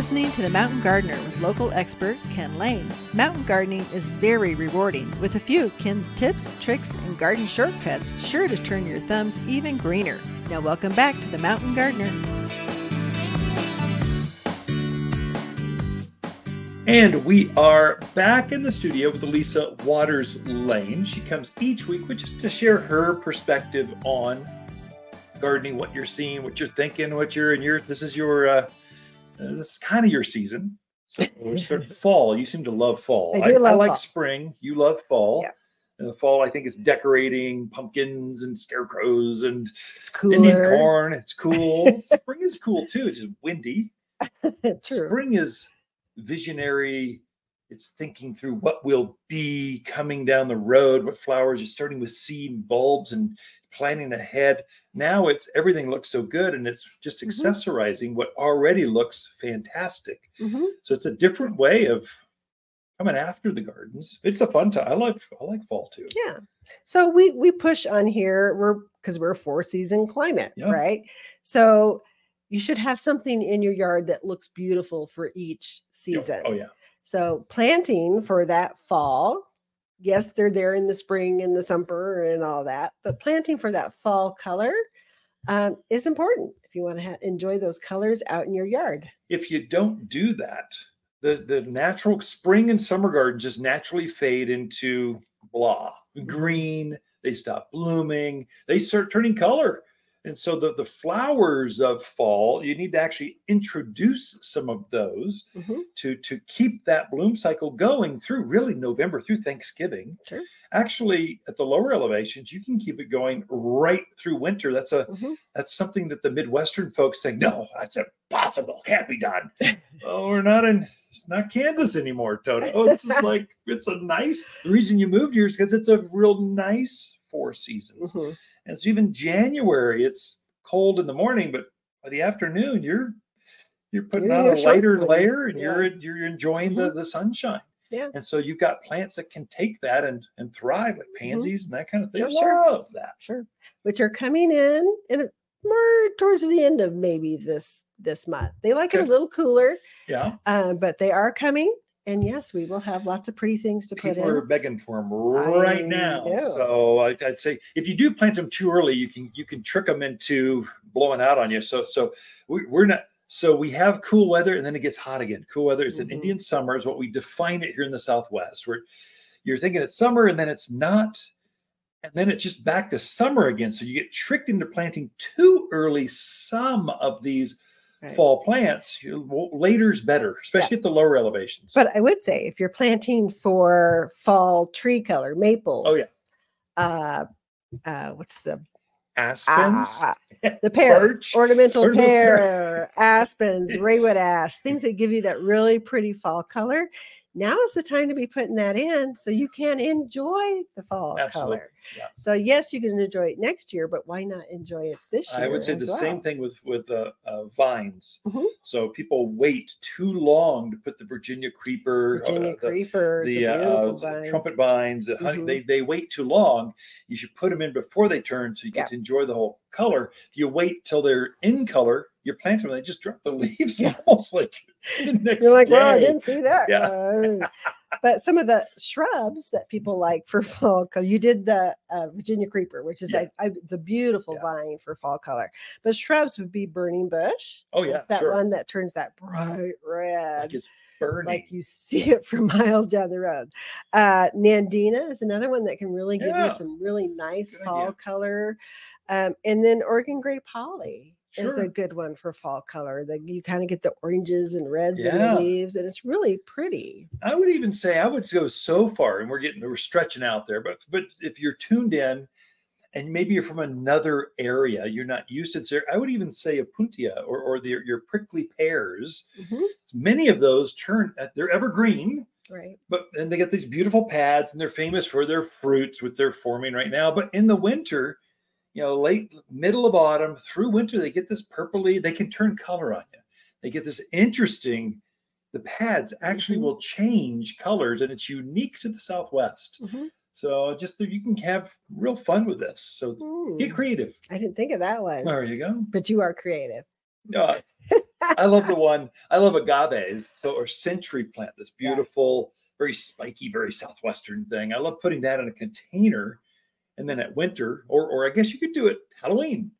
listening to The Mountain Gardener with local expert Ken Lane. Mountain gardening is very rewarding, with a few Ken's tips, tricks, and garden shortcuts sure to turn your thumbs even greener. Now, welcome back to The Mountain Gardener. And we are back in the studio with Elisa Waters Lane. She comes each week with just to share her perspective on gardening, what you're seeing, what you're thinking, what you're and your this is your uh, this is kind of your season. So we're starting fall. You seem to love fall. I do love like fall. spring. You love fall. Yeah. And the fall, I think, is decorating pumpkins and scarecrows and Indian corn. It's cool. spring is cool too. It's just windy. True. Spring is visionary. It's thinking through what will be coming down the road, what flowers. You're starting with seed bulbs and planning ahead. Now it's everything looks so good and it's just Mhm. accessorizing what already looks fantastic. Mhm. So it's a different way of coming after the gardens. It's a fun time. I like I like fall too. Yeah. So we we push on here. We're because we're a four season climate, Yeah. right? So you should have something in your yard that looks beautiful for each Yeah. season. Oh yeah. So planting for that fall, yes, they're there in the spring and the summer and all that, but planting for that fall color um, is important if you want to ha- enjoy those colors out in your yard. if you don't do that, the the natural spring and summer gardens just naturally fade into blah, green. They stop blooming. They start turning color. And so the, the flowers of fall, you need to actually introduce some of those Mhm. to, to keep that bloom cycle going through really November through Thanksgiving. Sure. Actually, at the lower elevations, you can keep it going right through winter. That's a Mhm. that's something that the Midwestern folks think, no, that's impossible, can't be done. oh, we're not in it's not Kansas anymore, Toto. Oh, it's just like it's a nice the reason you moved here is because it's a real nice four seasons. Mhm. And so even January, it's cold in the morning, but by the afternoon, you're you're putting You're on a lighter layer and yeah. you're you're enjoying the, the sunshine. Yeah. And so you've got plants that can take that and and thrive, like pansies and that kind of thing. Mm-hmm. Sure, sure. love that. Sure. Which are coming in and more towards the end of maybe this this month. They like it a little cooler, Yeah. um, but they are coming. And yes, we will have lots of pretty things to put in. People are begging for them right I now. know. So I, I'd say if you do plant them too early, you can you can trick them into blowing out on you. So so we, we're not. So we have cool weather and then it gets hot again. Cool weather. It's Mhm. an Indian summer is what we define it here in the Southwest. Where you're thinking it's summer and then it's not, and then it's just back to summer again. So you get tricked into planting too early some of these Right. fall plants. Well, Later's better, especially at the lower elevations. But I would say if you're planting for fall tree color, maples. oh yeah, Uh, uh, what's the aspens. ah, the pear, Birch, ornamental ornamental pear, aspens, raywood ash, things that give you that really pretty fall color. Now is the time to be putting that in so you can enjoy the fall Absolutely, color. yeah. So yes, you can enjoy it next year, but why not enjoy it this year? I would say the same thing with with uh, uh, vines. Mhm. So people wait too long to put the Virginia creeper, uh, Virginia the, creeper, it's the, uh, vine. trumpet vines, the honey. Mhm. They they wait too long. You should put them in before they turn, so you get Yeah. to enjoy the whole color. You wait till they're in color, you plant them, they just drop the leaves Yeah. almost like the next You're like, well, I didn't see that. Yeah. One." but some of the shrubs that people like for fall color, you did the uh, Virginia creeper, which is Yeah. I, I, it's a beautiful Yeah. vine for fall color. But shrubs would be burning bush. Oh yeah, that sure. one that turns that bright red. Like it's burning. like you see it from miles down the road. Uh, Nandina is another one that can really give Yeah. you some really nice Good fall idea. color. Um, and then Oregon gray Grape Holly is a good one for fall color. That you kind of get the oranges and reds in Yeah. the leaves, and it's really pretty. I would even say I would go so far, and we're getting we're stretching out there, but but if you're tuned in and maybe you're from another area, you're not used to this. area, I would even say Opuntia or or the, your prickly pears. Mhm, Many of those turn uh, they're evergreen, Right. but and they get these beautiful pads, and they're famous for their fruits, which they're forming right now. But in the winter, you know, late middle of autumn through winter, they get this purpley. They can turn color on you. They get this interesting. The pads actually Mhm. will change colors, and it's unique to the Southwest. Mhm. So just that you can have real fun with this. So get Mm, creative. I didn't think of that one, There you go. but you are creative. Uh, I love the one. I love agaves, so or century plant. This Yeah. beautiful, very spiky, very southwestern thing. I love putting that in a container, and then at winter, or or I guess you could do it Halloween.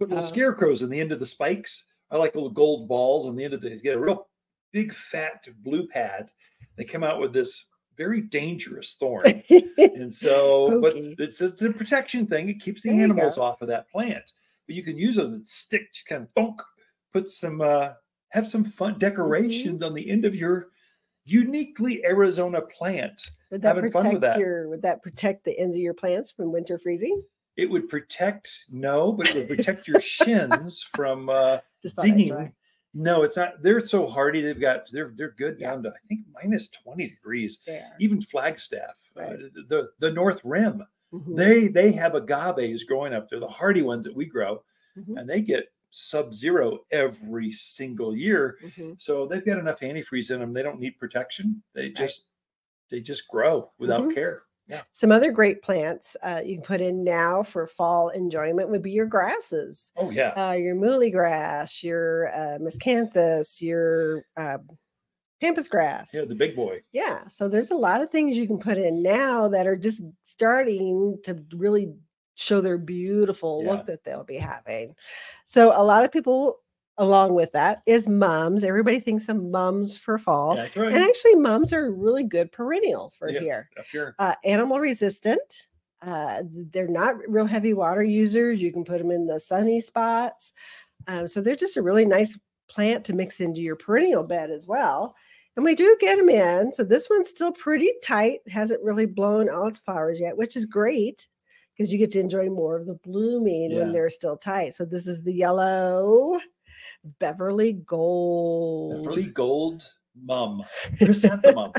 Put little Oh. scarecrows in the end of the spikes. I like little gold balls on the end of the. You get a real big fat blue pad. They come out with this very dangerous thorn. And so, but it's, it's a protection thing. It keeps the There animals off of that plant. But you can use those and stick to kind of thunk, put some, uh, have some fun decorations Mm-hmm. on the end of your uniquely Arizona plant. would that having fun with protect that. your would that protect the ends of your plants from winter freezing? It would protect, no, but it would protect your shins from uh, Just thought I'd dinging. try. No, it's not. They're so hardy. They've got, they're, they're good Yeah. down to, I think, minus 20 degrees. Even Flagstaff, uh, the, the North Rim, Mhm, they they have agaves growing up there the hardy ones that we grow mhm, and they get sub zero every single year mhm. so they've got enough antifreeze in them they don't need protection they just they just grow without Mhm. care Some other great plants uh, you can put in now for fall enjoyment would be your grasses, oh yeah uh, your muhly grass, your uh, miscanthus, your uh, pampas grass. yeah the big boy Yeah. So there's a lot of things you can put in now that are just starting to really show their beautiful Yeah. look that they'll be having. So a lot of people along with that is mums. Everybody thinks of mums for fall. right And actually mums are really good perennial for Yeah. here. here Uh, animal resistant. Uh, they're not real heavy water users. You can put them in the sunny spots. Um, so they're just a really nice plant to mix into your perennial bed as well. And we do get them in. So this one's still pretty tight, hasn't really blown all its flowers yet, which is great because you get to enjoy more of the blooming Yeah. when they're still tight. So this is the yellow Beverly Gold. Beverly Gold Mum. Chrysanthemum.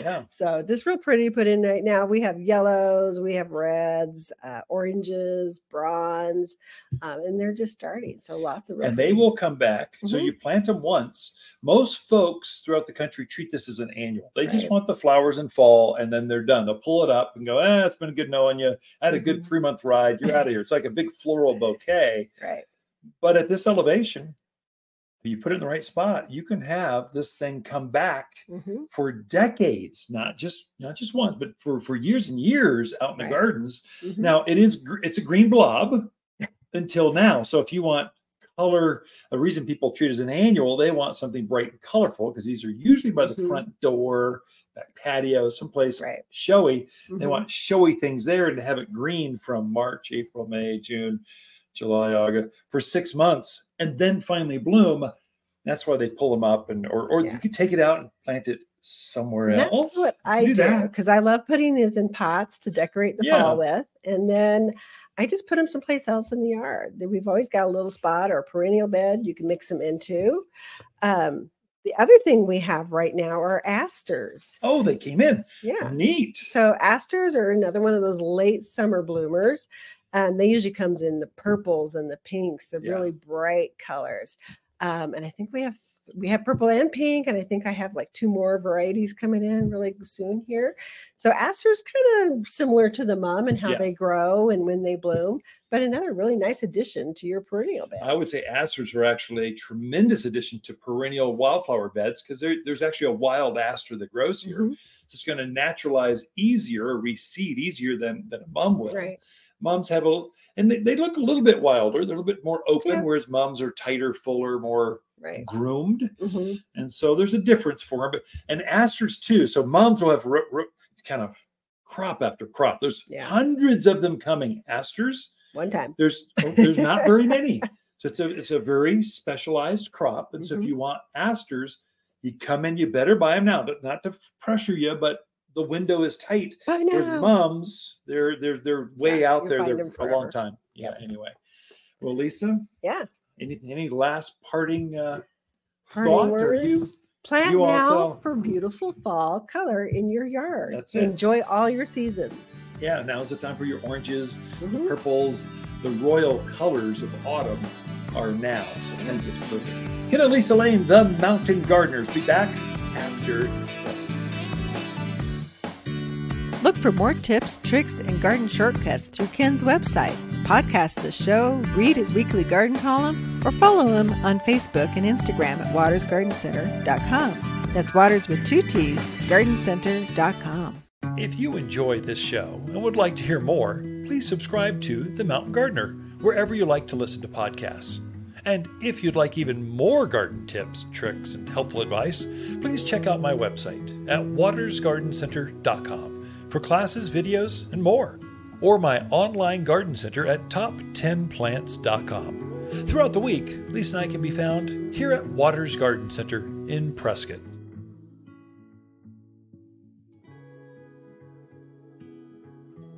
Yeah. So just real pretty put in right now. We have yellows, we have reds, uh, oranges, bronze, um, and they're just starting. So lots of And they pretty. will come back. So Mhm. you plant them once. Most folks throughout the country treat this as an annual. They just want the flowers in fall and then they're done. They'll pull it up and go, eh, it's been good knowing you. I had a good Mhm. three month ride. You're out of here. It's like a big floral bouquet. right. But at this elevation, you put it in the right spot, you can have this thing come back hmm for decades, not just not just once, but for for years and years out in the Right. gardens. hmm Now it is it's a green blob until now. So if you want color, a reason people treat it as an annual, they want something bright and colorful because these are usually by the Mhm. front door, back patio, someplace Right. showy. They Mhm. want showy things there and to have it green from March, April, May, June, July, August for six months and then finally bloom. That's why they pull them up and or or Yeah. you could take it out and plant it somewhere That's else. what I do because I love putting these in pots to decorate the Yeah. fall with, and then I just put them someplace else in the yard. We've always got a little spot or a perennial bed you can mix them into. Um, the other thing we have right now are asters. Oh, they came in. Yeah. Neat. So asters are another one of those late summer bloomers. Um, they usually comes in the purples and the pinks, the Yeah. really bright colors. Um, and I think we have we have purple and pink, and I think I have like two more varieties coming in really soon here. So asters kind of similar to the mum and how Yeah. they grow and when they bloom, but another really nice addition to your perennial bed. I would say asters are actually a tremendous addition to perennial wildflower beds because there's actually a wild aster that grows here. Mhm, It's going to naturalize easier or reseed easier than, than a mum will. Right. Mums have a, and they, they look a little bit wilder. They're a little bit more open, Yeah. whereas mums are tighter, fuller, more Right. groomed. hmm And so there's a difference for them. But and asters too. So mums will have ro- ro- kind of crop after crop. There's Yeah. hundreds of them coming. Asters, One time. there's oh, there's not very many. So it's a it's a very specialized crop. And so Mhm. if you want asters, you come in. You better buy them now. Not to pressure you, but the window is tight. Bye Whereas now. mums, they're they're they're way Yeah, out there. They're for a long time. Yeah. Anyway, well, Lisa, Yeah. any any last parting uh, Parting thought? Or you. Plant you now also- for beautiful fall color in your yard. That's it. Enjoy all your seasons. yeah, now's the time for your oranges, Mhm. purples, the royal colors of autumn are now. So I think it's perfect. Ken and Lisa Lane, the Mountain Gardeners, be back after for more tips, tricks, and garden shortcuts through Ken's website. Podcast the show, read his weekly garden column, or follow him on Facebook and Instagram at watersgardencenter.com. That's Waters with two T's, gardencenter.com. If you enjoy this show and would like to hear more, please subscribe to The Mountain Gardener wherever you like to listen to podcasts. And if you'd like even more garden tips, tricks, and helpful advice, please check out my website at watersgardencenter.com for classes, videos, and more, or my online garden center at top10plants.com. Throughout the week, Lisa and I can be found here at Waters Garden Center in Prescott.